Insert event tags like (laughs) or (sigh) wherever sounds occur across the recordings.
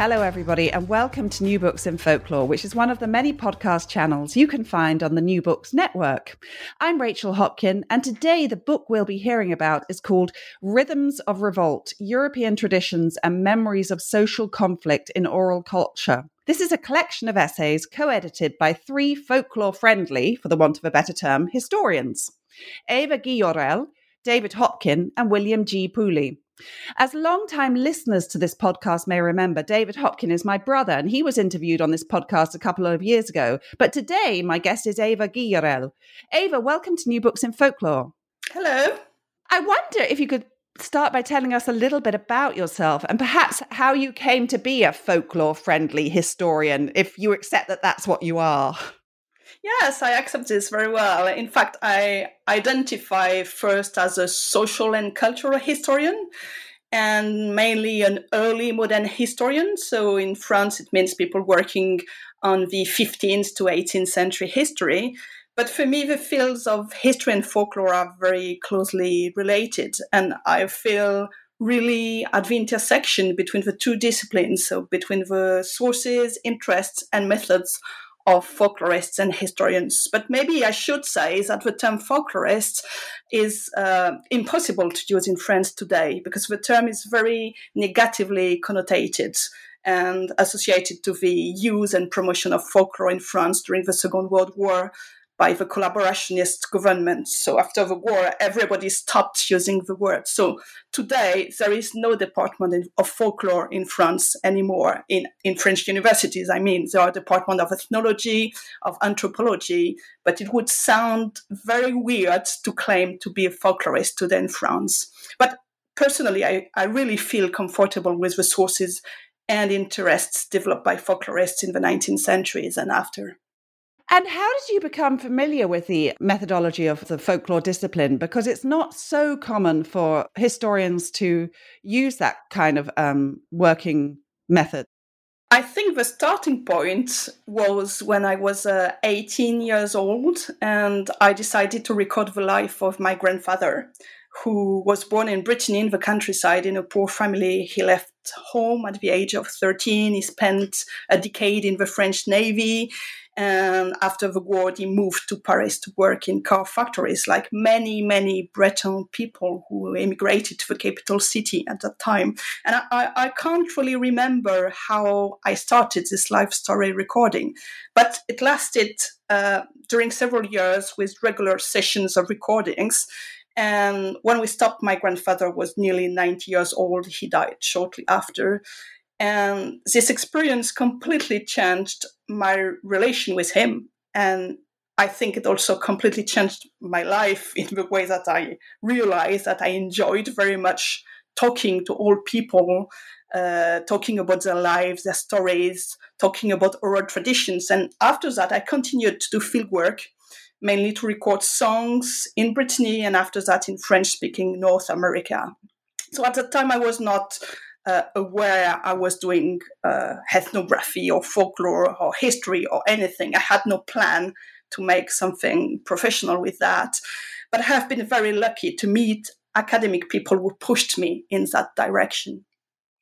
Hello, everybody, and welcome to New Books in Folklore, which is one of the many podcast channels you can find on the New Books Network. I'm Rachel Hopkin, and today the book we'll be hearing about is called Rhythms of Revolt European Traditions and Memories of Social Conflict in Oral Culture. This is a collection of essays co edited by three folklore friendly, for the want of a better term, historians Eva Guillorel, David Hopkin, and William G. Pooley. As long-time listeners to this podcast may remember, David Hopkin is my brother, and he was interviewed on this podcast a couple of years ago. But today, my guest is Ava Guillorel. Ava, welcome to New Books in Folklore. Hello. I wonder if you could start by telling us a little bit about yourself and perhaps how you came to be a folklore friendly historian, if you accept that that's what you are. Yes, I accept this very well. In fact, I identify first as a social and cultural historian and mainly an early modern historian. So in France, it means people working on the 15th to 18th century history. But for me, the fields of history and folklore are very closely related. And I feel really at the intersection between the two disciplines, so between the sources, interests, and methods of folklorists and historians. But maybe I should say that the term folklorist is uh, impossible to use in France today because the term is very negatively connotated and associated to the use and promotion of folklore in France during the Second World War by the collaborationist government. So after the war, everybody stopped using the word. So today, there is no department of folklore in France anymore in, in French universities. I mean, there are department of ethnology, of anthropology, but it would sound very weird to claim to be a folklorist today in France. But personally, I, I really feel comfortable with the sources and interests developed by folklorists in the 19th centuries and after. And how did you become familiar with the methodology of the folklore discipline? Because it's not so common for historians to use that kind of um, working method. I think the starting point was when I was uh, 18 years old and I decided to record the life of my grandfather, who was born in Brittany in the countryside in a poor family. He left home at the age of 13. He spent a decade in the French Navy. And after the war, he moved to Paris to work in car factories, like many, many Breton people who immigrated to the capital city at that time. And I, I can't really remember how I started this life story recording, but it lasted uh, during several years with regular sessions of recordings. And when we stopped, my grandfather was nearly 90 years old. He died shortly after. And this experience completely changed my relation with him. And I think it also completely changed my life (laughs) in the way that I realized that I enjoyed very much talking to old people, uh, talking about their lives, their stories, talking about oral traditions. And after that, I continued to do field work, mainly to record songs in Brittany and after that in French speaking North America. So at the time, I was not uh, aware I was doing uh, ethnography or folklore or history or anything. I had no plan to make something professional with that. But I have been very lucky to meet academic people who pushed me in that direction.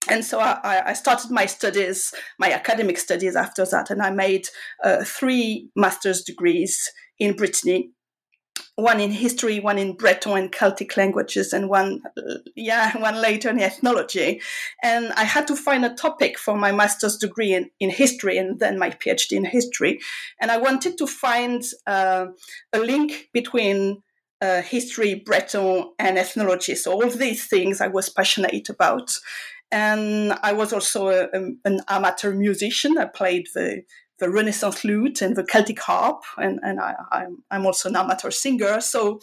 And so I, I started my studies, my academic studies after that, and I made uh, three master's degrees in Brittany one in history, one in Breton and Celtic languages, and one, yeah, (laughs) one later in ethnology. And I had to find a topic for my master's degree in, in history and then my PhD in history. And I wanted to find uh, a link between uh, history, Breton, and ethnology. So all these things I was passionate about. And I was also a, a, an amateur musician. I played the the Renaissance lute and the Celtic harp, and, and I, am I'm, I'm also an amateur singer. So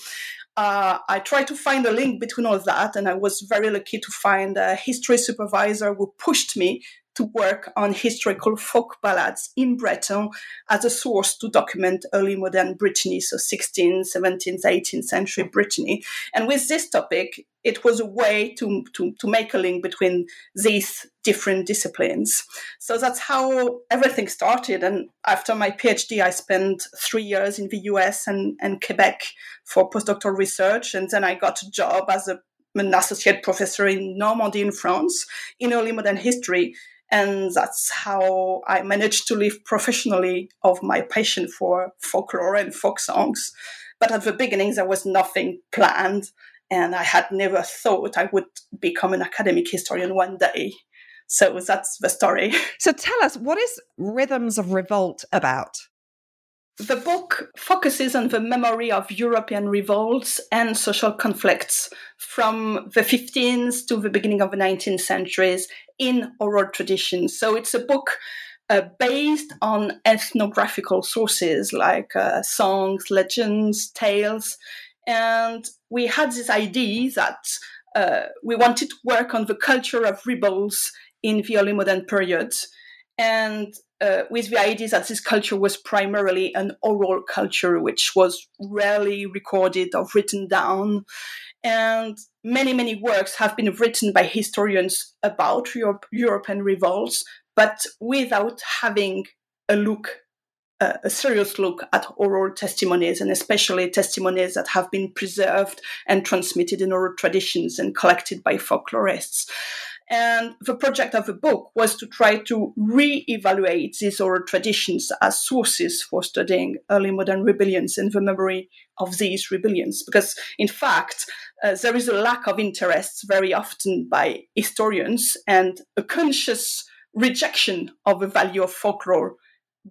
uh, I tried to find a link between all that, and I was very lucky to find a history supervisor who pushed me to work on historical folk ballads in Breton as a source to document early modern Brittany, so 16th, 17th, 18th century Brittany. And with this topic, it was a way to, to, to make a link between these different disciplines. So that's how everything started. And after my PhD, I spent three years in the US and, and Quebec for postdoctoral research. And then I got a job as a an associate professor in Normandy in France in early modern history and that's how I managed to live professionally of my passion for folklore and folk songs. But at the beginning, there was nothing planned, and I had never thought I would become an academic historian one day. So that's the story. (laughs) So tell us, what is Rhythms of Revolt about? The book focuses on the memory of European revolts and social conflicts from the 15th to the beginning of the 19th centuries in oral traditions. So it's a book uh, based on ethnographical sources like uh, songs, legends, tales. And we had this idea that uh, we wanted to work on the culture of rebels in the early modern period. And uh, with the idea that this culture was primarily an oral culture, which was rarely recorded or written down. And many, many works have been written by historians about Europe, European revolts, but without having a look, uh, a serious look at oral testimonies, and especially testimonies that have been preserved and transmitted in oral traditions and collected by folklorists. And the project of the book was to try to re-evaluate these oral traditions as sources for studying early modern rebellions and the memory of these rebellions. Because, in fact, uh, there is a lack of interest very often by historians and a conscious rejection of the value of folklore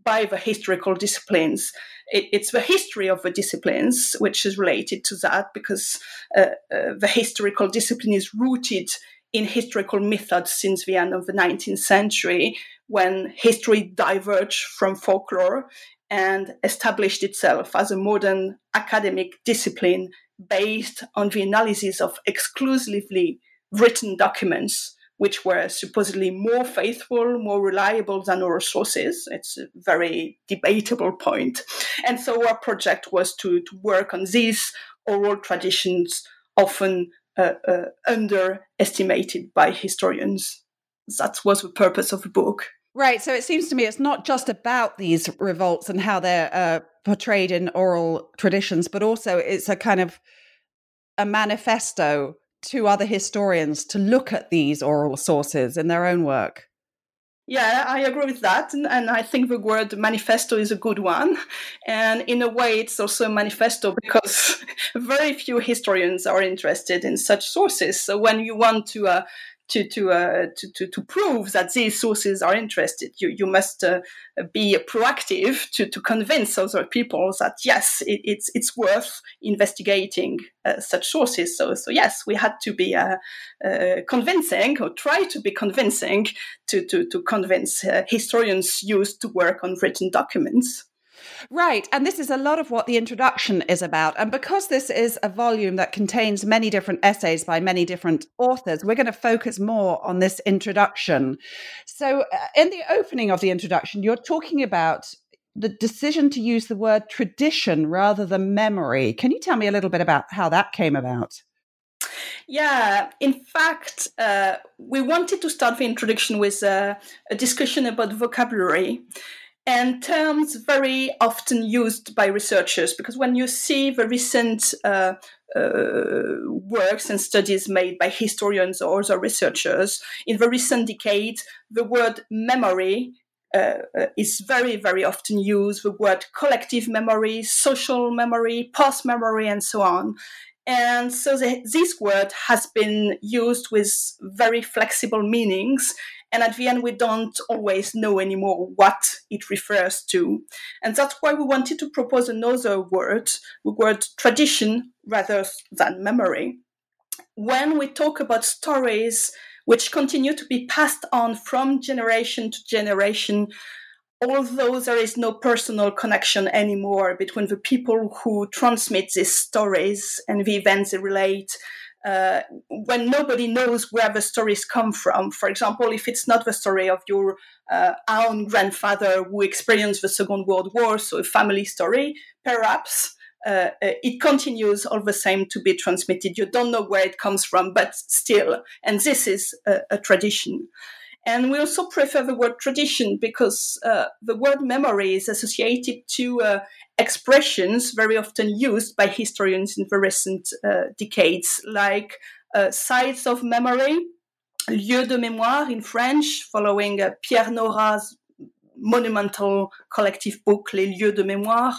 by the historical disciplines. It, it's the history of the disciplines which is related to that because uh, uh, the historical discipline is rooted in historical methods since the end of the 19th century when history diverged from folklore and established itself as a modern academic discipline based on the analysis of exclusively written documents, which were supposedly more faithful, more reliable than oral sources. It's a very debatable point. And so our project was to, to work on these oral traditions, often uh, uh, underestimated by historians. That was the purpose of the book. Right. So it seems to me it's not just about these revolts and how they're uh, portrayed in oral traditions, but also it's a kind of a manifesto to other historians to look at these oral sources in their own work. Yeah, I agree with that. And, and, I think the word manifesto is a good one. And in a way, it's also a manifesto because (laughs) very few historians are interested in such sources. So when you want to uh, to to, uh, to, to to prove that these sources are interested. You you must uh, be proactive to, to convince other people that yes, it, it's it's worth investigating uh, such sources. So so yes, we had to be uh, uh, convincing or try to be convincing to to to convince uh, historians used to work on written documents. Right. And this is a lot of what the introduction is about. And because this is a volume that contains many different essays by many different authors, we're going to focus more on this introduction. So, uh, in the opening of the introduction, you're talking about the decision to use the word tradition rather than memory. Can you tell me a little bit about how that came about? Yeah, in fact, uh, we wanted to start the introduction with a discussion about vocabulary and terms very often used by researchers because when you see the recent uh, uh, works and studies made by historians or other researchers in the recent decade, the word memory uh, uh is very, very often used. The word collective memory, social memory, past memory, and so on. And so the, this word has been used with very flexible meanings and at the end, we don't always know anymore what it refers to. And that's why we wanted to propose another word, the word tradition rather than memory. When we talk about stories which continue to be passed on from generation to generation, although there is no personal connection anymore between the people who transmit these stories and the events they relate, uh, when nobody knows where the stories come from. For example, if it's not the story of your uh, own grandfather who experienced the Second World War, so a family story, perhaps uh, uh, it continues all the same to be transmitted. You don't know where it comes from, but still, and this is a, a tradition. And we also prefer the word tradition because uh, the word memory is associated to uh, expressions very often used by historians in the recent uh, decades, like uh, sites of memory, lieu de mémoire in French, following uh, Pierre Nora's monumental collective book, Les lieux de mémoire,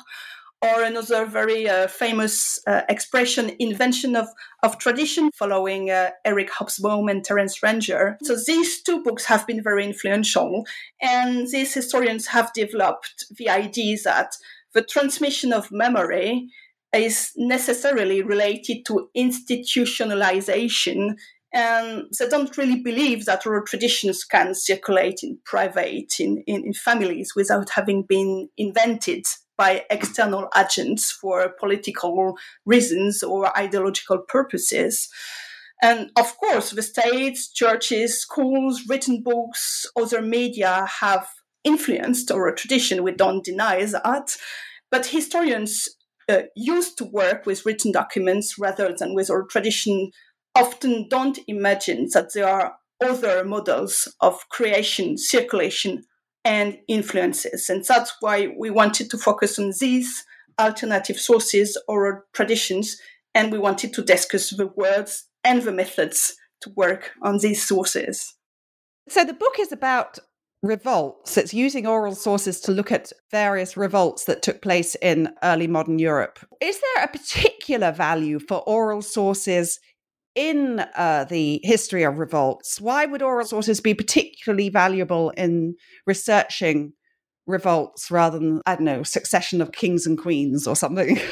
or another very uh, famous uh, expression, invention of, of tradition, following uh, Eric Hobsbawm and Terence Ranger. So these two books have been very influential, and these historians have developed the idea that the transmission of memory is necessarily related to institutionalization and they don't really believe that oral traditions can circulate in private in, in, in, families without having been invented by external agents for political reasons or ideological purposes. And of course, the states, churches, schools, written books, other media have influenced oral tradition. We don't deny that. But historians uh, used to work with written documents rather than with oral tradition often don't imagine that there are other models of creation, circulation, and influences. And that's why we wanted to focus on these alternative sources or traditions, and we wanted to discuss the words and the methods to work on these sources. So the book is about revolts. It's using oral sources to look at various revolts that took place in early modern Europe. Is there a particular value for oral sources in uh, the history of revolts, why would oral sources be particularly valuable in researching revolts rather than, I don't know, succession of kings and queens or something? (laughs)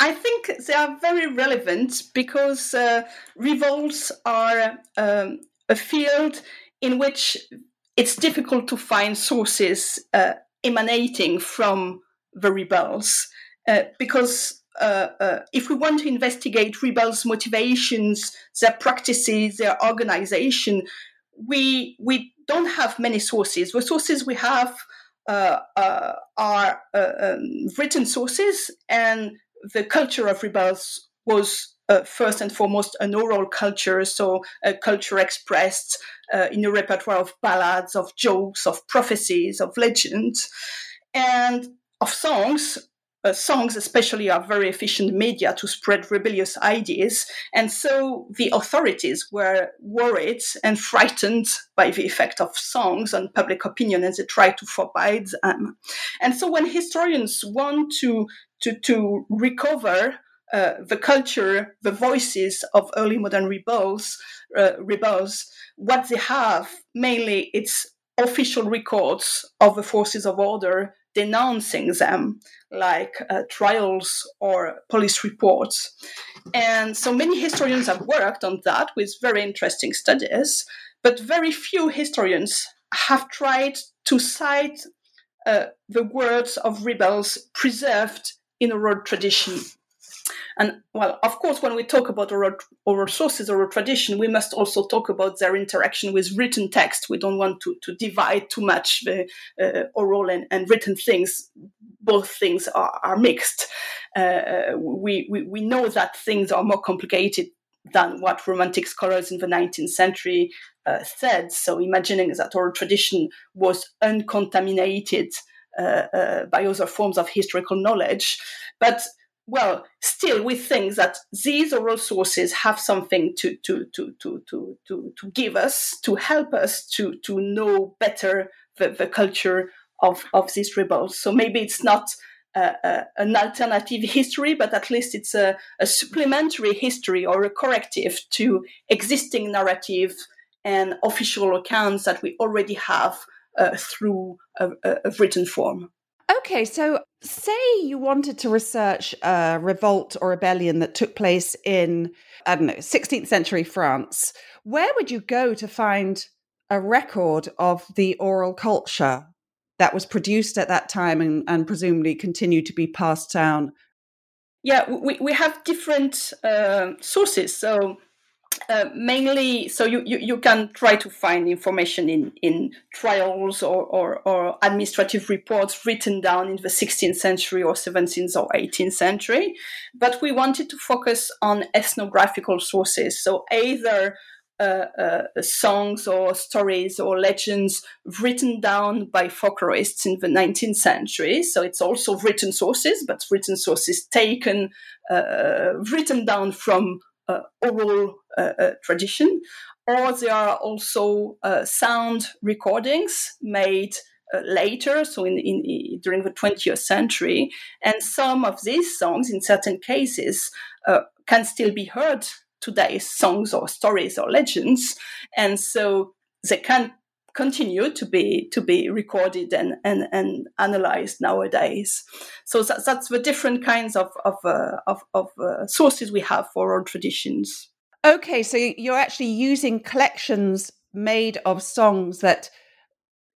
I think they are very relevant because uh, revolts are um, a field in which it's difficult to find sources uh, emanating from the rebels uh, because uh, uh, if we want to investigate rebels' motivations, their practices, their organization, we we don't have many sources. The sources we have uh, uh are uh, um, written sources, and the culture of rebels was uh, first and foremost an oral culture, so a culture expressed in a repertoire of ballads, of jokes, of prophecies, of legends, and of songs uh, songs, especially, are very efficient media to spread rebellious ideas. And so the authorities were worried and frightened by the effect of songs on public opinion, and they tried to forbid them. And so when historians want to, to, to recover uh, the culture, the voices of early modern rebels, uh, rebels, what they have mainly it's official records of the forces of order denouncing them, like uh, trials or police reports. And so many historians have worked on that with very interesting studies, but very few historians have tried to cite uh, the words of rebels preserved in oral tradition and well, of course, when we talk about oral, oral sources, oral tradition, we must also talk about their interaction with written text. We don't want to, to divide too much the uh, oral and, and written things. Both things are, are mixed. Uh, we, we, we know that things are more complicated than what Romantic scholars in the 19th century uh, said. So, imagining that oral tradition was uncontaminated uh, uh, by other forms of historical knowledge. But well, still we think that these oral sources have something to to to to to to, to give us, to help us to to know better the, the culture of of these rebels. So maybe it's not uh, uh, an alternative history, but at least it's a, a, supplementary history or a corrective to existing narrative and official accounts that we already have uh, through a, a written form. Okay, so say you wanted to research a revolt or rebellion that took place in, I don't know, 16th century France. Where would you go to find a record of the oral culture that was produced at that time and, and presumably continued to be passed down? Yeah, we, we have different uh, sources. So uh, mainly, so you, you, you, can try to find information in, in trials or, or, or, administrative reports written down in the 16th century or 17th or 18th century. But we wanted to focus on ethnographical sources. So either uh, uh, songs or stories or legends written down by folklorists in the 19th century. So it's also written sources, but written sources taken, uh, written down from oral uh, uh, tradition. Or there are also sound recordings made later, so in, in, in, during the 20th century. And some of these songs, in certain cases, can still be heard today, songs or stories or legends, and so they can continue to be to be recorded and and, and analyzed nowadays. So that, that's the different kinds of of uh, of, of uh, sources we have for our traditions. Okay, so you're actually using collections made of songs that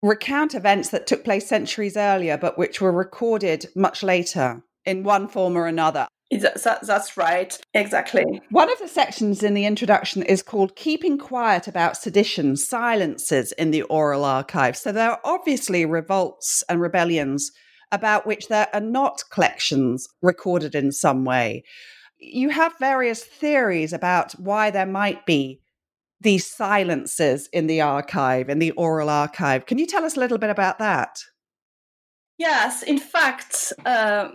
recount events that took place centuries earlier, but which were recorded much later in one form or another. That, that's right, exactly. One of the sections in the introduction is called Keeping Quiet About Sedition Silences in the Oral Archive. So there are obviously revolts and rebellions about which there are not collections recorded in some way. You have various theories about why there might be these silences in the archive, in the oral archive. Can you tell us a little bit about that? Yes, in fact, uh,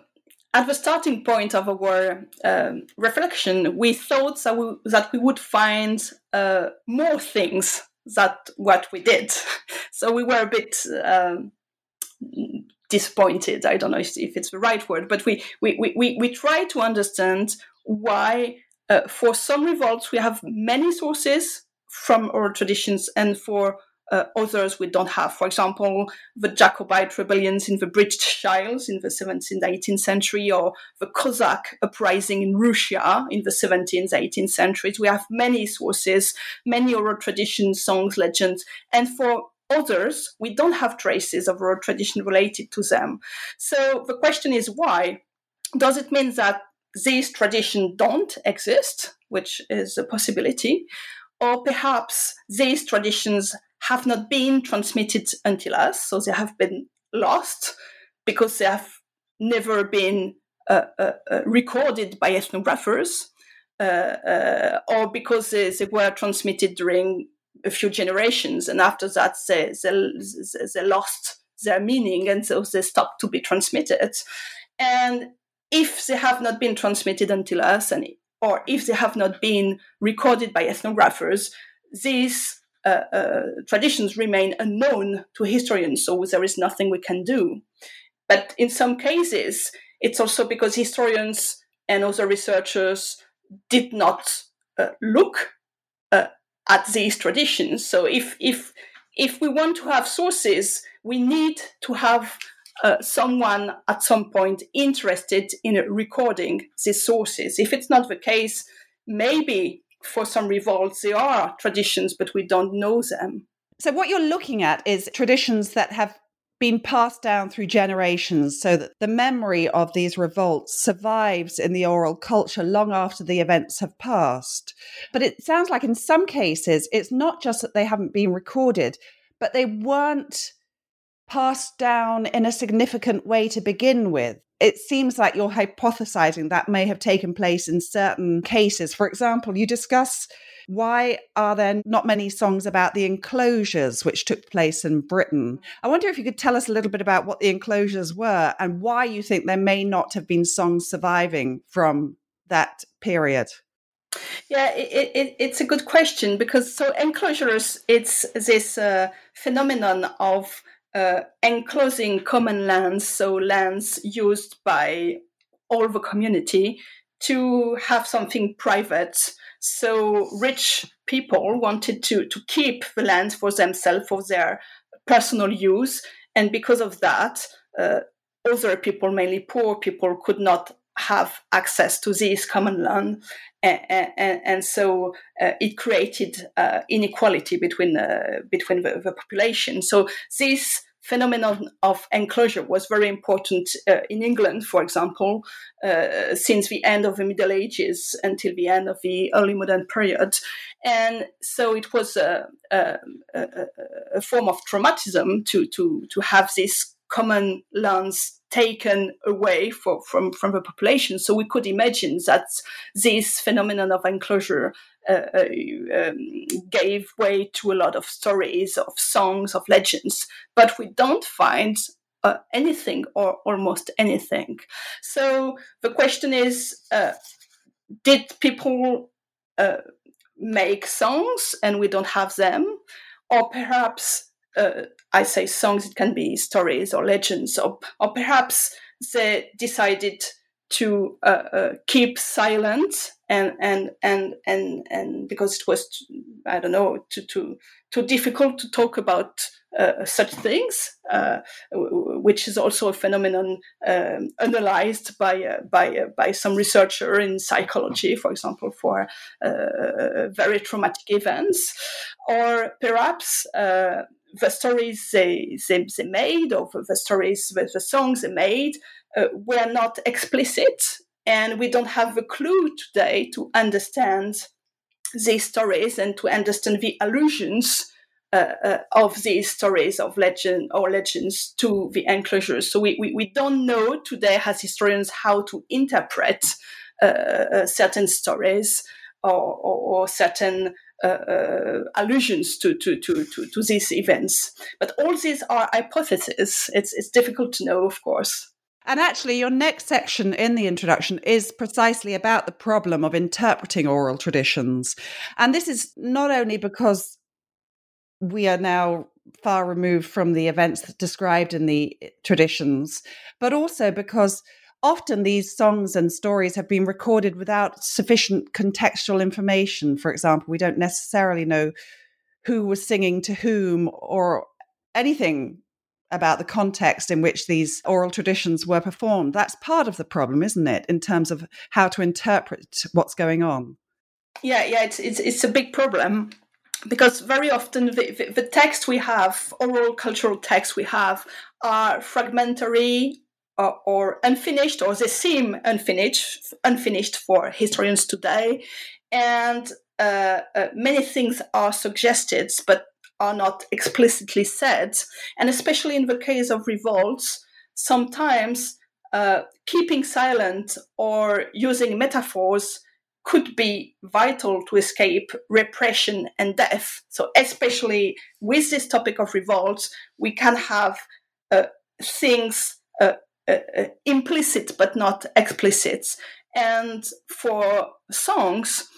at the starting point of our um, reflection, we thought that we, that we would find uh, more things that what we did. (laughs) So we were a bit um, disappointed. I don't know if, if, it's the right word, but we we we we, we try to understand why. Uh, for some revolts, we have many sources from our traditions, and for uh, others we don't have. For example, the Jacobite rebellions in the British Isles in the 17th, 18th century, or the Cossack uprising in Russia in the 17th, 18th centuries. We have many sources, many oral traditions, songs, legends, and for others, we don't have traces of oral tradition related to them. So the question is why? Does it mean that these traditions don't exist, which is a possibility? Or perhaps these traditions have not been transmitted until us, so they have been lost because they have never been uh, uh, uh, recorded by ethnographers, uh, uh, or because they, they, were transmitted during a few generations, and after that they, they, they lost their meaning, and so they stopped to be transmitted. And if they have not been transmitted until us, and or if they have not been recorded by ethnographers, these traditions remain unknown to historians, so there is nothing we can do. But in some cases, it's also because historians and other researchers did not uh, look uh, at these traditions. So if if if we want to have sources, we need to have uh, someone at some point interested in recording these sources. If it's not the case, maybe for some revolts, there are traditions, but we don't know them. So, what you're looking at is traditions that have been passed down through generations so that the memory of these revolts survives in the oral culture long after the events have passed. But it sounds like in some cases, it's not just that they haven't been recorded, but they weren't passed down in a significant way to begin with it seems like you're hypothesizing that may have taken place in certain cases. For example, you discuss why are there not many songs about the enclosures which took place in Britain? I wonder if you could tell us a little bit about what the enclosures were and why you think there may not have been songs surviving from that period. Yeah, it, it, it's a good question because so enclosures, it's this uh, phenomenon of uh, enclosing common lands, so lands used by all the community, to have something private. So rich people wanted to, to keep the land for themselves, for their personal use. And because of that, uh, other people, mainly poor people, could not have access to this common land. And, and, and so uh, it created uh, inequality between uh, between the, the, population. So this phenomenon of enclosure was very important uh, in England, for example, uh, since the end of the Middle Ages until the end of the early modern period. And so it was a, a, a, a form of traumatism to, to, to have this common lands taken away for, from, from the population. So we could imagine that this phenomenon of enclosure uh, uh, um, gave way to a lot of stories, of songs, of legends, but we don't find uh, anything or almost anything. So the question is uh, did people uh, make songs and we don't have them? Or perhaps uh, I say songs, it can be stories or legends, or, or perhaps they decided to uh, uh, keep silent and and and and and because it was I don't know too too too difficult to talk about uh, such things, uh, which is also a phenomenon um, analyzed by uh, by by some researcher in psychology, for example, for very traumatic events, or perhaps the stories they, they, they made or the stories, the, the songs they made uh, were not explicit. And we don't have a clue today to understand these stories and to understand the allusions uh, uh, of these stories of legend or legends to the enclosures. So we, we, we don't know today as historians how to interpret uh, uh certain stories or, or, or certain uh, uh, allusions to, to, to, to, to these events. But all these are hypotheses. It's, it's difficult to know, of course. And actually, your next section in the introduction is precisely about the problem of interpreting oral traditions. And this is not only because we are now far removed from the events described in the traditions, but also because often these songs and stories have been recorded without sufficient contextual information. For example, we don't necessarily know who was singing to whom or anything about the context in which these oral traditions were performed. That's part of the problem, isn't it, in terms of how to interpret what's going on? Yeah, yeah, it's it's, it's a big problem because very often the, the, the text we have, oral cultural texts we have, are fragmentary or, or unfinished, or they seem unfinished, unfinished for historians today, and uh, uh, many things are suggested, but are not explicitly said. And especially in the case of revolts, sometimes uh, keeping silent or using metaphors could be vital to escape repression and death. So, especially with this topic of revolts, we can have uh, things uh, uh, uh, implicit but not explicit. And for songs,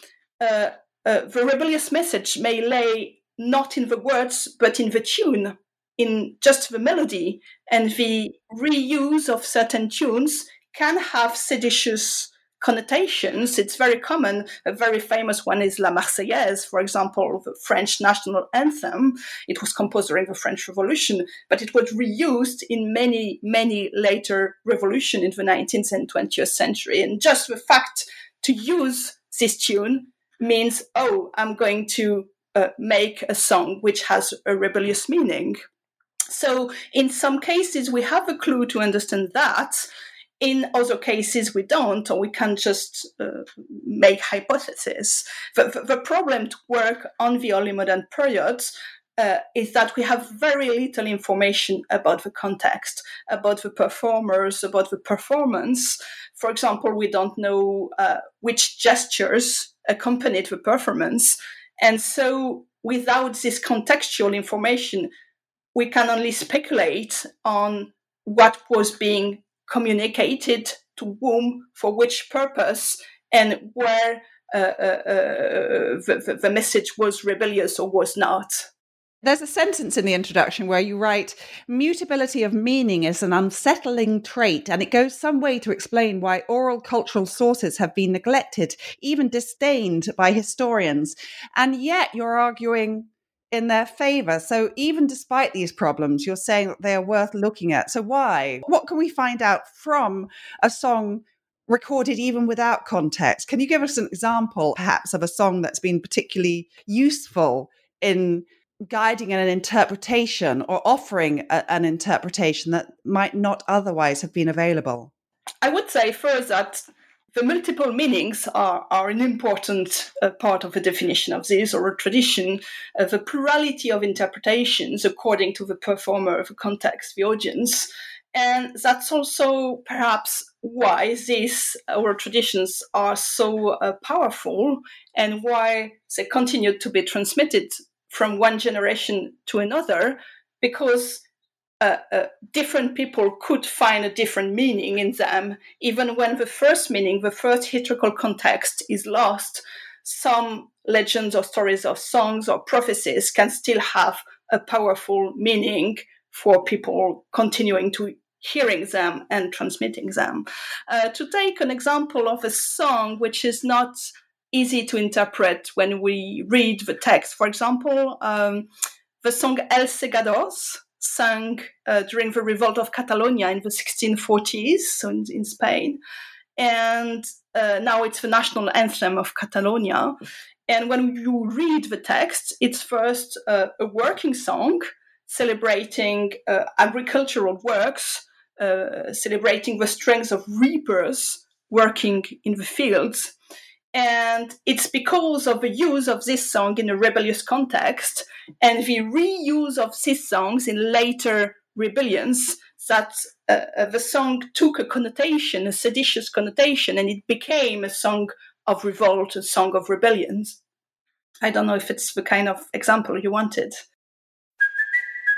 uh, uh, the rebellious message may lay not in the words but in the tune, in just the melody, and the reuse of certain tunes can have seditious connotations. It's very common. A very famous one is La Marseillaise, for example, the French national anthem. It was composed during the French Revolution, but it was reused in many, many later revolutions in the 19th and 20th century. And just the fact to use this tune means, oh, I'm going to uh, make a song which has a rebellious meaning. So, in some cases, we have a clue to understand that, in other cases, we don't, or we can just uh, make hypotheses. The, the, the, problem to work on the early modern periods uh, is that we have very little information about the context, about the performers, about the performance. For example, we don't know uh, which gestures accompanied the performance. And so, without this contextual information, we can only speculate on what was being communicated to whom for which purpose and where uh, uh, uh, the, the message was rebellious or was not. There's a sentence in the introduction where you write, mutability of meaning is an unsettling trait, and it goes some way to explain why oral cultural sources have been neglected, even disdained by historians. And yet you're arguing in their favor. So even despite these problems, you're saying that they are worth looking at. So why? What can we find out from a song recorded even without context. Can you give us an example, perhaps, of a song that's been particularly useful in guiding an interpretation or offering a, an interpretation that might not otherwise have been available? I would say first that the multiple meanings are, are an important uh, part of the definition of this or a tradition, uh, the plurality of interpretations according to the performer, the context, the audience. And that's also perhaps why these oral traditions are so uh, powerful and why they continue to be transmitted from one generation to another, because uh, uh, different people could find a different meaning in them, even when the first meaning, the first historical context is lost. Some legends or stories or songs or prophecies can still have a powerful meaning for people continuing to hearing them and transmitting them. Uh, to take an example of a song which is not easy to interpret when we read the text, for example, um, the song Els Segadors sung uh, during the revolt of Catalonia in the 1640s, so in, in Spain. And uh, now it's the national anthem of Catalonia. And when you read the text, it's first uh, a working song celebrating uh, agricultural works, uh, celebrating the strength of reapers working in the fields. And it's because of the use of this song in a rebellious context and the reuse of these songs in later rebellions that uh, uh, the song took a connotation, a seditious connotation, and it became a song of revolt, a song of rebellions. I don't know if it's the kind of example you wanted.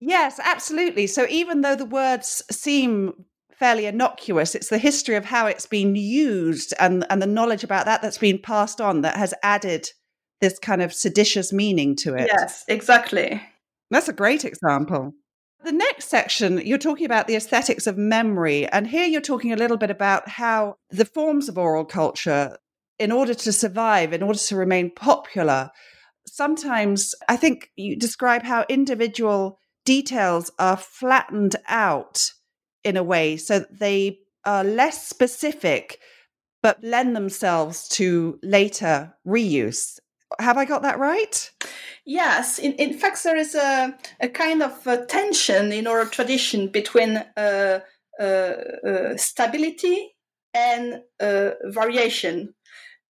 Yes, absolutely. So even though the words seem fairly innocuous, it's the history of how it's been used and, and the knowledge about that that's been passed on that has added this kind of seditious meaning to it. Yes, exactly. That's a great example. The next section, you're talking about the aesthetics of memory. And here you're talking a little bit about how the forms of oral culture, in order to survive, in order to remain popular, sometimes I think you describe how individual details are flattened out in a way so they are less specific but lend themselves to later reuse. Have I got that right? Yes. In, in fact, there is a, a kind of a tension in our tradition between uh, uh, uh, stability and uh, variation.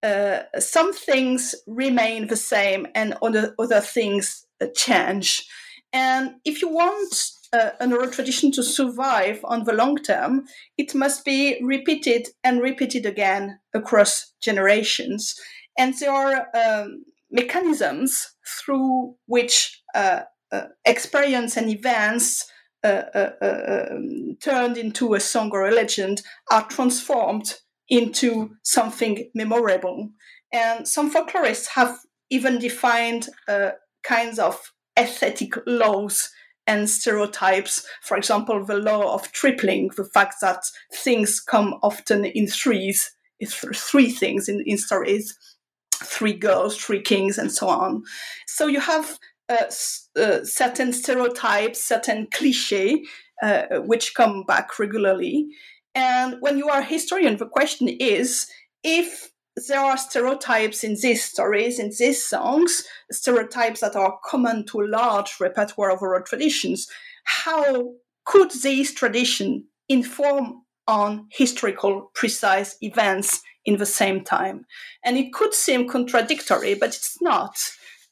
Uh, some things remain the same and other, other things change. And if you want uh, an oral tradition to survive on the long term, it must be repeated and repeated again across generations. And there are um, mechanisms through which uh, uh, experience and events uh, uh, uh, um, turned into a song or a legend are transformed into something memorable. And some folklorists have even defined kinds of aesthetic laws and stereotypes. For example, the law of tripling, the fact that things come often in threes, three things in, in stories, three girls, three kings, and so on. So you have uh, uh, certain stereotypes, certain cliche, uh, which come back regularly. And when you are a historian, the question is if there are stereotypes in these stories, in these songs, stereotypes that are common to large repertoire of oral traditions. How could these traditions inform on historical precise events in the same time? And it could seem contradictory, but it's not.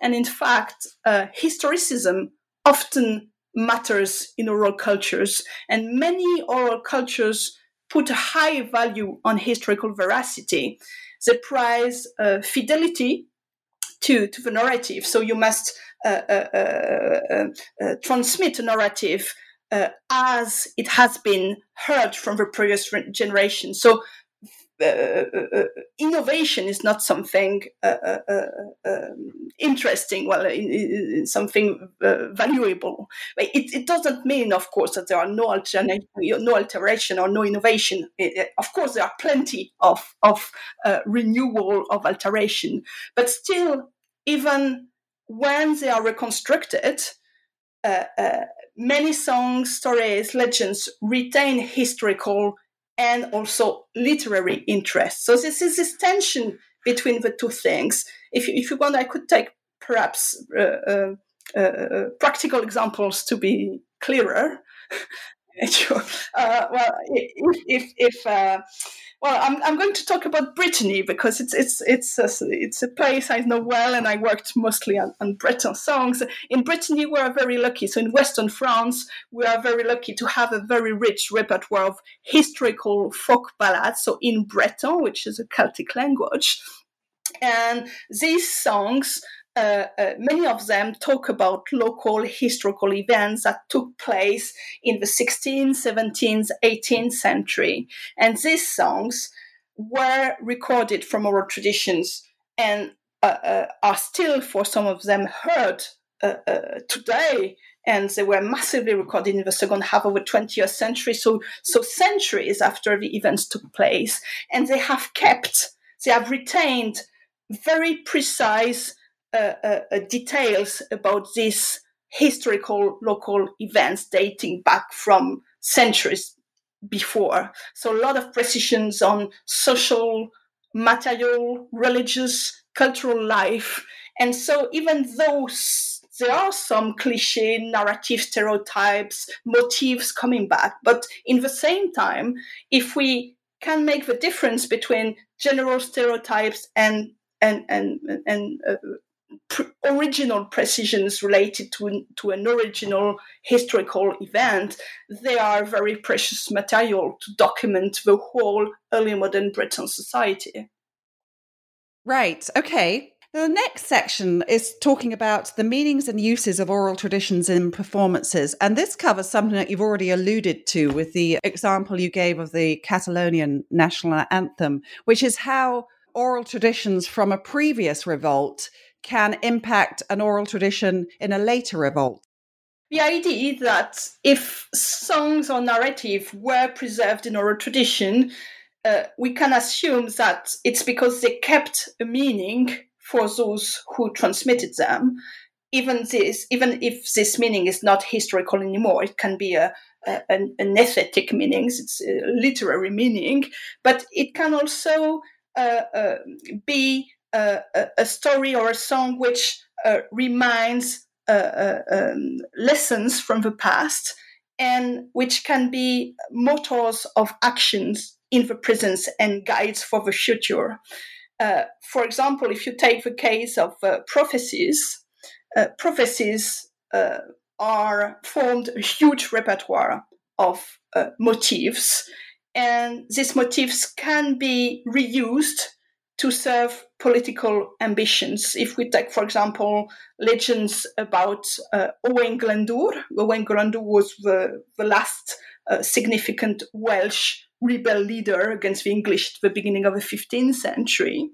And in fact, uh, historicism often matters in oral cultures, and many oral cultures put a high value on historical veracity they prize uh, fidelity to, to the narrative. So you must uh, uh, transmit a narrative as it has been heard from the previous generation. So uh, uh, uh, innovation is not something uh, um, interesting, well, in, in something valuable. It, it, doesn't mean, of course, that there are no alternate, no alteration or no innovation. It, of course, there are plenty of of renewal of alteration, but still, even when they are reconstructed, many songs, stories, legends retain historical and also literary interest. So this is this tension between the two things. If you, if you want, I could take perhaps uh, uh, uh, practical examples to be clearer. (laughs) Uh, well, if if, if uh, well, I'm, I'm going to talk about Brittany because it's it's it's a, it's a place I know well, and I worked mostly on, on Breton songs. In Brittany, we are very lucky. So in Western France, we are very lucky to have a very rich repertoire of historical folk ballads. So in Breton, which is a Celtic language, and these songs uh, uh, many of them talk about local historical events that took place in the 16th, 17th, 18th century. And these songs were recorded from oral traditions and uh, uh are still, for some of them, heard today. And they were massively recorded in the second half of the 20th century, so, so centuries after the events took place. And they have kept, they have retained very precise details about these historical local events dating back from centuries before. So a lot of precisions on social, material, religious, cultural life. And so even though there are some cliche narrative stereotypes, motifs coming back, but in the same time, if we can make the difference between general stereotypes and and and and uh, original precisions related to, to an original historical event, they are very precious material to document the whole early modern Breton society. Right. Okay. the next section is talking about the meanings and uses of oral traditions in performances. And this covers something that you've already alluded to with the example you gave of the Catalonian national anthem, which is how oral traditions from a previous revolt can impact an oral tradition in a later revolt? The idea that if songs or narrative were preserved in oral tradition, uh, we can assume that it's because they kept a meaning for those who transmitted them. Even this, even if this meaning is not historical anymore, it can be a, a an, an aesthetic meaning, it's a literary meaning, but it can also uh, uh, be a, a, story or a song which uh, reminds uh, uh, um, lessons from the past and which can be motors of actions in the present and guides for the future. Uh, for example, if you take the case of uh, prophecies, uh, prophecies are formed a huge repertoire of motifs, and these motifs can be reused to serve political ambitions. If we take, for example, legends about uh, Owain Glyndŵr, Owain Glyndŵr was the, the last uh, significant Welsh rebel leader against the English at the beginning of the 15th century.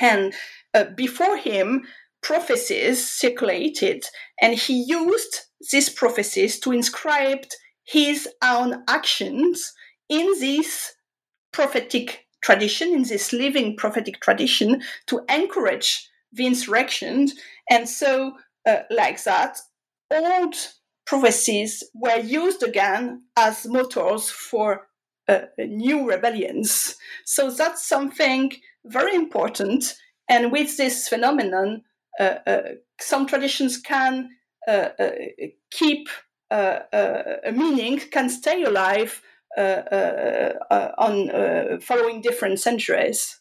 And uh, before him, prophecies circulated, and he used these prophecies to inscribe his own actions in these prophetic tradition, in this living prophetic tradition, to encourage the insurrection. And so, uh, like that, old prophecies were used again as motors for uh, new rebellions. So that's something very important. And with this phenomenon, uh, uh some traditions can uh, uh, keep a meaning, can stay alive uh, uh, uh, Uh, uh, uh, on following different centuries.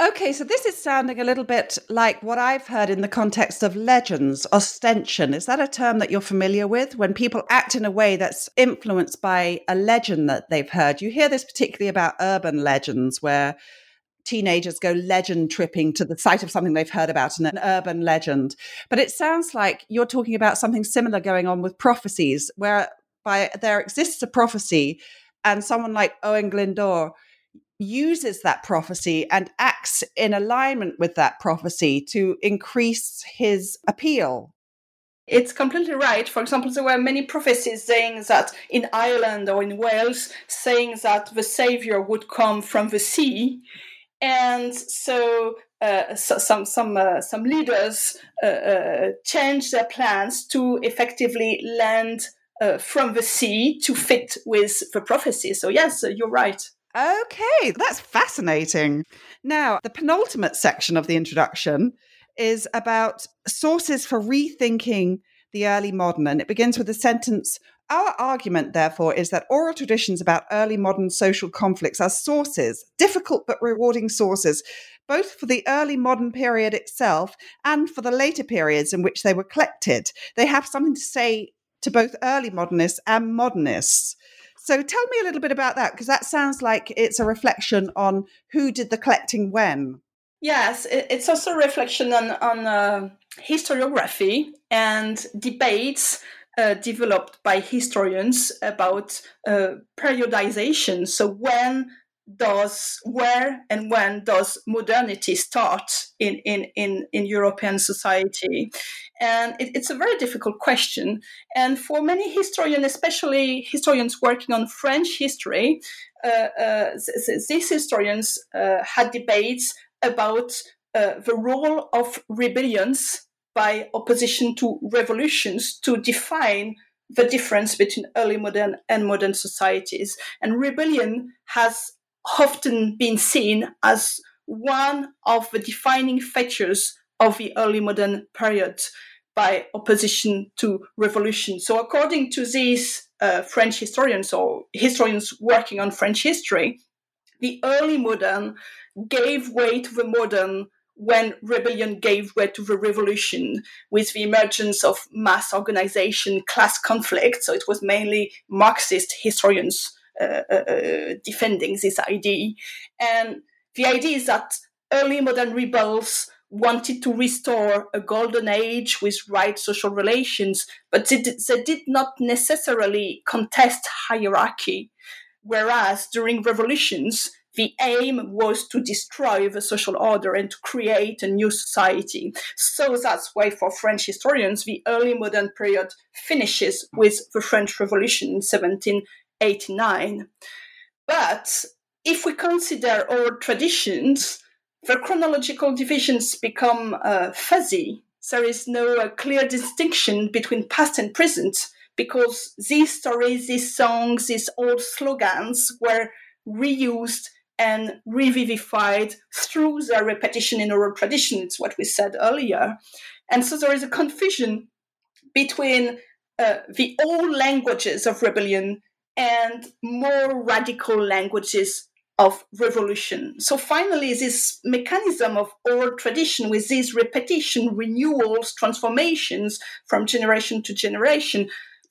Okay, so this is sounding a little bit like what I've heard in the context of legends, ostension. Is that a term that you're familiar with? When people act in a way that's influenced by a legend that they've heard. You hear this particularly about urban legends where teenagers go legend tripping to the site of something they've heard about in an urban legend. But it sounds like you're talking about something similar going on with prophecies, where by there exists a prophecy, and someone like Owain Glyndŵr uses that prophecy and acts in alignment with that prophecy to increase his appeal. It's completely right. For example, there were many prophecies saying that in Ireland or in Wales, saying that the Savior would come from the sea. And so, uh, so some some uh, some leaders uh, uh changed their plans to effectively land uh, from the sea to fit with the prophecy. So yes, you're right. Okay, that's fascinating. Now, the penultimate section of the introduction is about sources for rethinking the early modern, and it begins with the sentence. Our argument, therefore, is that oral traditions about early modern social conflicts are sources, difficult but rewarding sources, both for the early modern period itself and for the later periods in which they were collected. They have something to say to both early modernists and modernists. So tell me a little bit about that, because that sounds like it's a reflection on who did the collecting when. Yes, it's also a reflection on, on uh, historiography and debates uh, developed by historians about uh, periodization. So when does where and when does modernity start in in in, in European society? And it, it's a very difficult question. And for many historians, especially historians working on French history, uh, uh, these historians uh, had debates about uh, the role of rebellions by opposition to revolutions to define the difference between early modern and modern societies. And rebellion has often been seen as one of the defining features of the early modern period by opposition to revolution. So, according to these uh, French historians or historians working on French history, the early modern gave way to the modern when rebellion gave way to the revolution with the emergence of mass organization, class conflict. So, it was mainly Marxist historians Uh, uh, uh, defending this idea. And the idea is that early modern rebels wanted to restore a golden age with right social relations, but they did, they did not necessarily contest hierarchy. Whereas during revolutions, the aim was to destroy the social order and to create a new society. So that's why, for French historians, the early modern period finishes with the French Revolution in 17 89. But if we consider our traditions, the chronological divisions become uh, fuzzy. There is no uh, clear distinction between past and present because these stories, these songs, these old slogans were reused and revivified through their repetition in oral tradition. It's what we said earlier. And so there is a confusion between uh, the old languages of rebellion and more radical languages of revolution. So finally, this mechanism of oral tradition with these repetition, renewals, transformations from generation to generation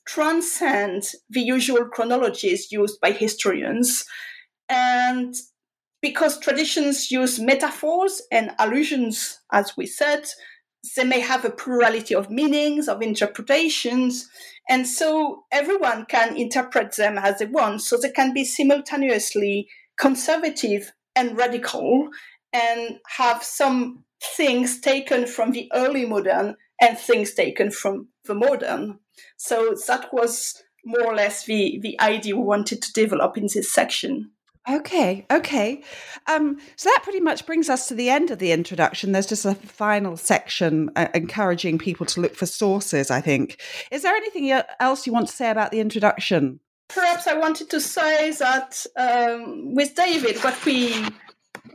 transcend the usual chronologies used by historians. And because traditions use metaphors and allusions, as we said, they may have a plurality of meanings, of interpretations, and so everyone can interpret them as they want. So they can be simultaneously conservative and radical and have some things taken from the early modern and things taken from the modern. So that was more or less the, the idea we wanted to develop in this section. Okay, okay. Um, so that pretty much brings us to the end of the introduction. There's just a final section uh, encouraging people to look for sources, I think. Is there anything else you want to say about the introduction? Perhaps I wanted to say that um, with David, what we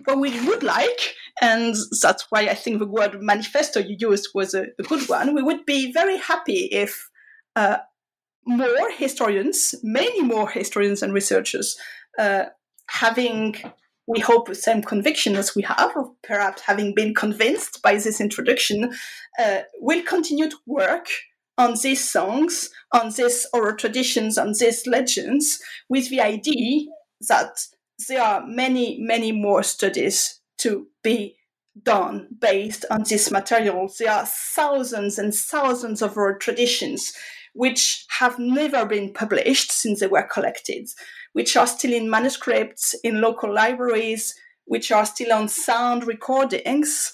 what we would like, and that's why I think the word manifesto you used was a, a good one. We would be very happy if uh, more historians, many more historians and researchers, uh, having we hope the same conviction as we have, or perhaps having been convinced by this introduction, uh, will continue to work on these songs, on these oral traditions, on these legends, with the idea that there are many, many more studies to be done based on this material. There are thousands and thousands of oral traditions which have never been published since they were collected which are still in manuscripts in local libraries, which are still on sound recordings.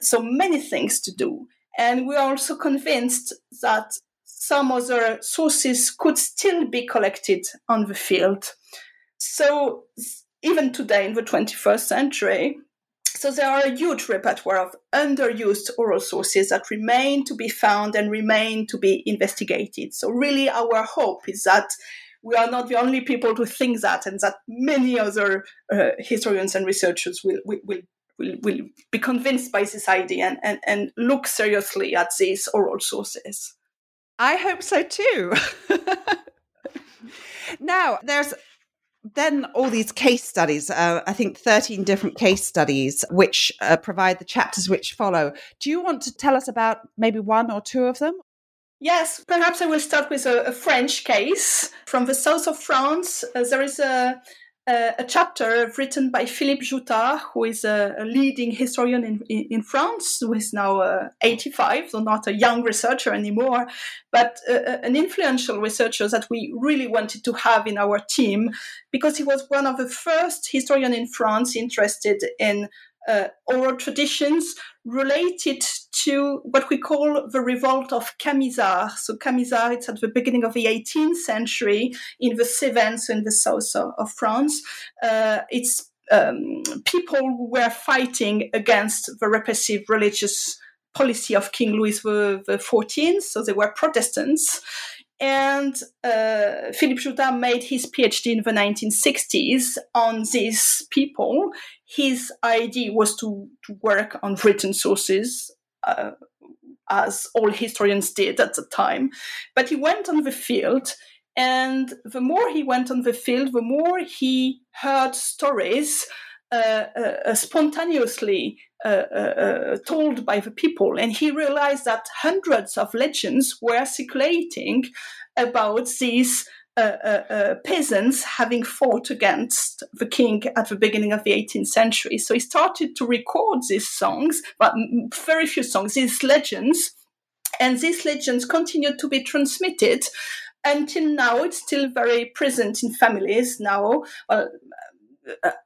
So many things to do. And we are also convinced that some other sources could still be collected on the field. So even today in the 21st century, so there are a huge repertoire of underused oral sources that remain to be found and remain to be investigated. So really our hope is that we are not the only people to think that and that many other uh, historians and researchers will, will, will will, will be convinced by this idea and, and, and look seriously at these oral sources. I hope so too. now, there's then all these case studies, uh, I think 13 different case studies, which uh, provide the chapters which follow. Do you want to tell us about maybe one or two of them? Yes, perhaps I will start with a, a French case. From the south of France, uh, there is a, uh, a chapter written by Philippe Joutard, who is a, a leading historian in, in, in, France, who is now uh, 85, so not a young researcher anymore, but uh, uh, an influential researcher that we really wanted to have in our team because he was one of the first historians in France interested in uh, oral traditions related to what we call the revolt of Camisards. So Camisards, it's at the beginning of the 18th century in the Cévennes, in the south of, France. Uh, it's um, people who were fighting against the repressive religious policy of King Louis XIV. So they were Protestants. And uh, Philippe Joutard made his PhD in the 1960s on these people. His idea was to, to work on written sources, uh, as all historians did at the time. But he went on the field, and the more he went on the field, the more he heard stories uh, uh, uh spontaneously uh, uh, told by the people. And he realized that hundreds of legends were circulating about these uh, uh, uh, peasants having fought against the king at the beginning of the 18th century. So he started to record these songs, but very few songs, these legends. And these legends continued to be transmitted until now. It's still very present in families now. Well,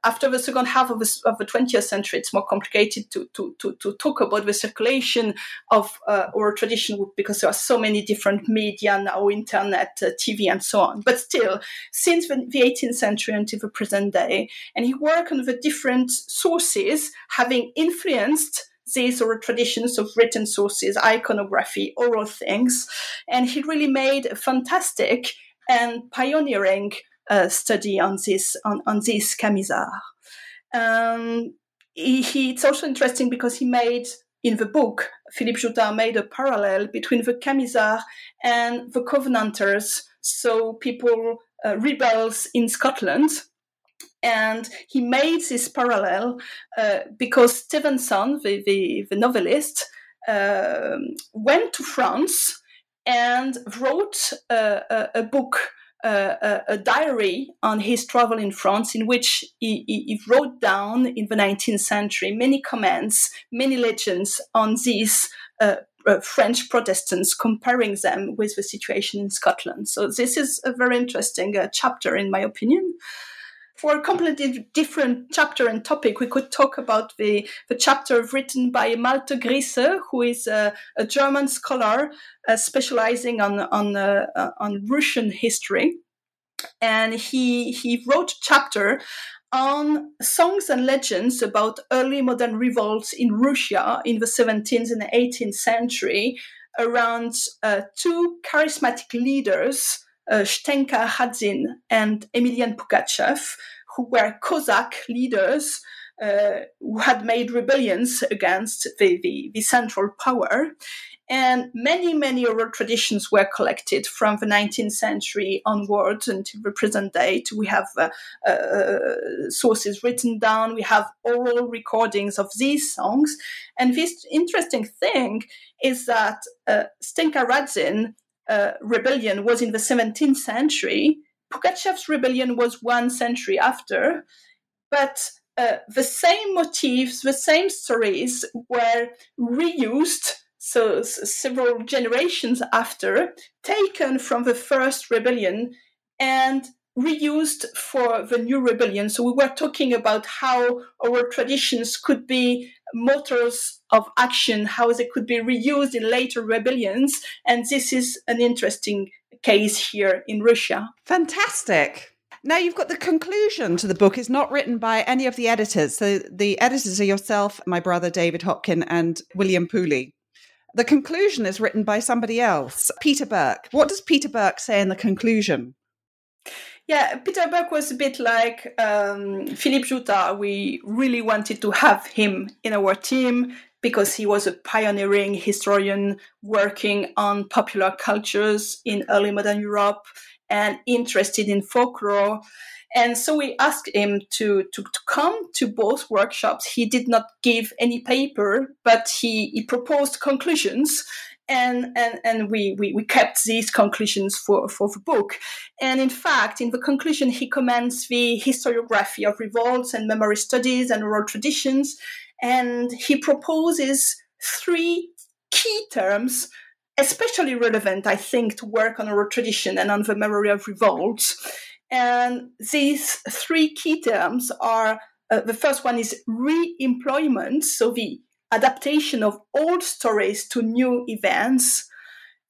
after the second half of the, of the 20th century, it's more complicated to, to, to, to talk about the circulation of uh, oral tradition because there are so many different media now, internet, uh, TV, and so on. But still, since the, the 18th century until the present day, and he worked on the different sources having influenced these oral traditions of written sources, iconography, oral things, and he really made a fantastic and pioneering uh, study on this on, on this Camisard. Um, he, he, it's also interesting because he made in the book Philippe Joutard made a parallel between the Camisards and the Covenanters, so people uh, rebels in Scotland. And he made this parallel uh, because Stevenson, the, the, the novelist, uh, went to France and wrote a, a book a, a, diary on his travel in France in which he, he, wrote down in the 19th century many comments, many legends on these uh, uh, French Protestants, comparing them with the situation in Scotland. So this is a very interesting uh, chapter, in my opinion for a completely different chapter and topic, we could talk about the, the chapter written by Malte Griesse, who is a, a German scholar uh, specializing on on uh, uh, on Russian history, and he he wrote a chapter on songs and legends about early modern revolts in Russia in the 17th and 18th century around uh, two charismatic leaders uh, Stenka Razin and Emilian Pugachev, who were Cossack leaders uh, who had made rebellions against the, the, the, central power. And many, many oral traditions were collected from the 19th century onwards until the present date. We have uh, uh, sources written down, we have oral recordings of these songs. And this interesting thing is that uh, Stenka Razin uh, rebellion was in the 17th century. Pugachev's rebellion was one century after, but uh, the same motifs, the same stories were reused. So s- several generations after, taken from the first rebellion and reused for the new rebellion. So we were talking about how our traditions could be motors of action, how they could be reused in later rebellions. And this is an interesting case here in Russia. Fantastic. Now you've got the conclusion to the book is not written by any of the editors. So the editors are yourself, my brother David Hopkin, and William Pooley. The conclusion is written by somebody else, Peter Burke. What does Peter Burke say in the conclusion? Yeah, Peter Burke was a bit like um, Philippe Joutard. We really wanted to have him in our team because he was a pioneering historian working on popular cultures in early modern Europe and interested in folklore. And so we asked him to, to, to come to both workshops. He did not give any paper, but he, he proposed conclusions and and, and we, we, we kept these conclusions for, for the book. And in fact, in the conclusion, he comments the historiography of revolts and memory studies and oral traditions, and he proposes three key terms, especially relevant, I think, to work on oral tradition and on the memory of revolts. And these three key terms are uh, the first one is re-employment, so the adaptation of old stories to new events.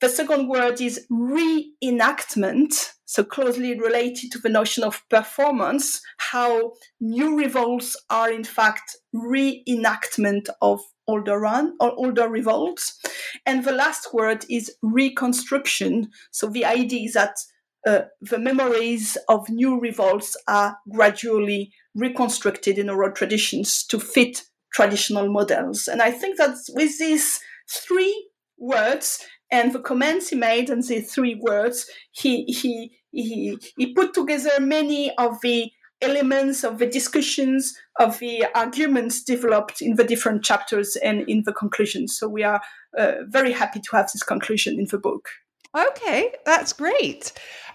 The second word is reenactment, so closely related to the notion of performance, how new revolts are in fact reenactment of older run or older revolts. And the last word is reconstruction. So the idea is that uh, the memories of new revolts are gradually reconstructed in oral traditions to fit traditional models. And I think that with these three words and the comments he made and the three words, he he he he put together many of the elements of the discussions of the arguments developed in the different chapters and in the conclusions. So we are uh, very happy to have this conclusion in the book. Okay, that's great.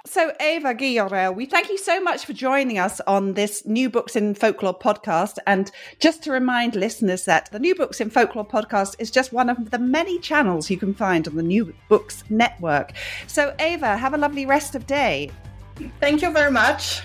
So, Eva Guillorel, we thank you so much for joining us on this New Books in Folklore podcast. And just to remind listeners that the New Books in Folklore podcast is just one of the many channels you can find on the New Books Network. So, Eva, have a lovely rest of day. Thank you very much.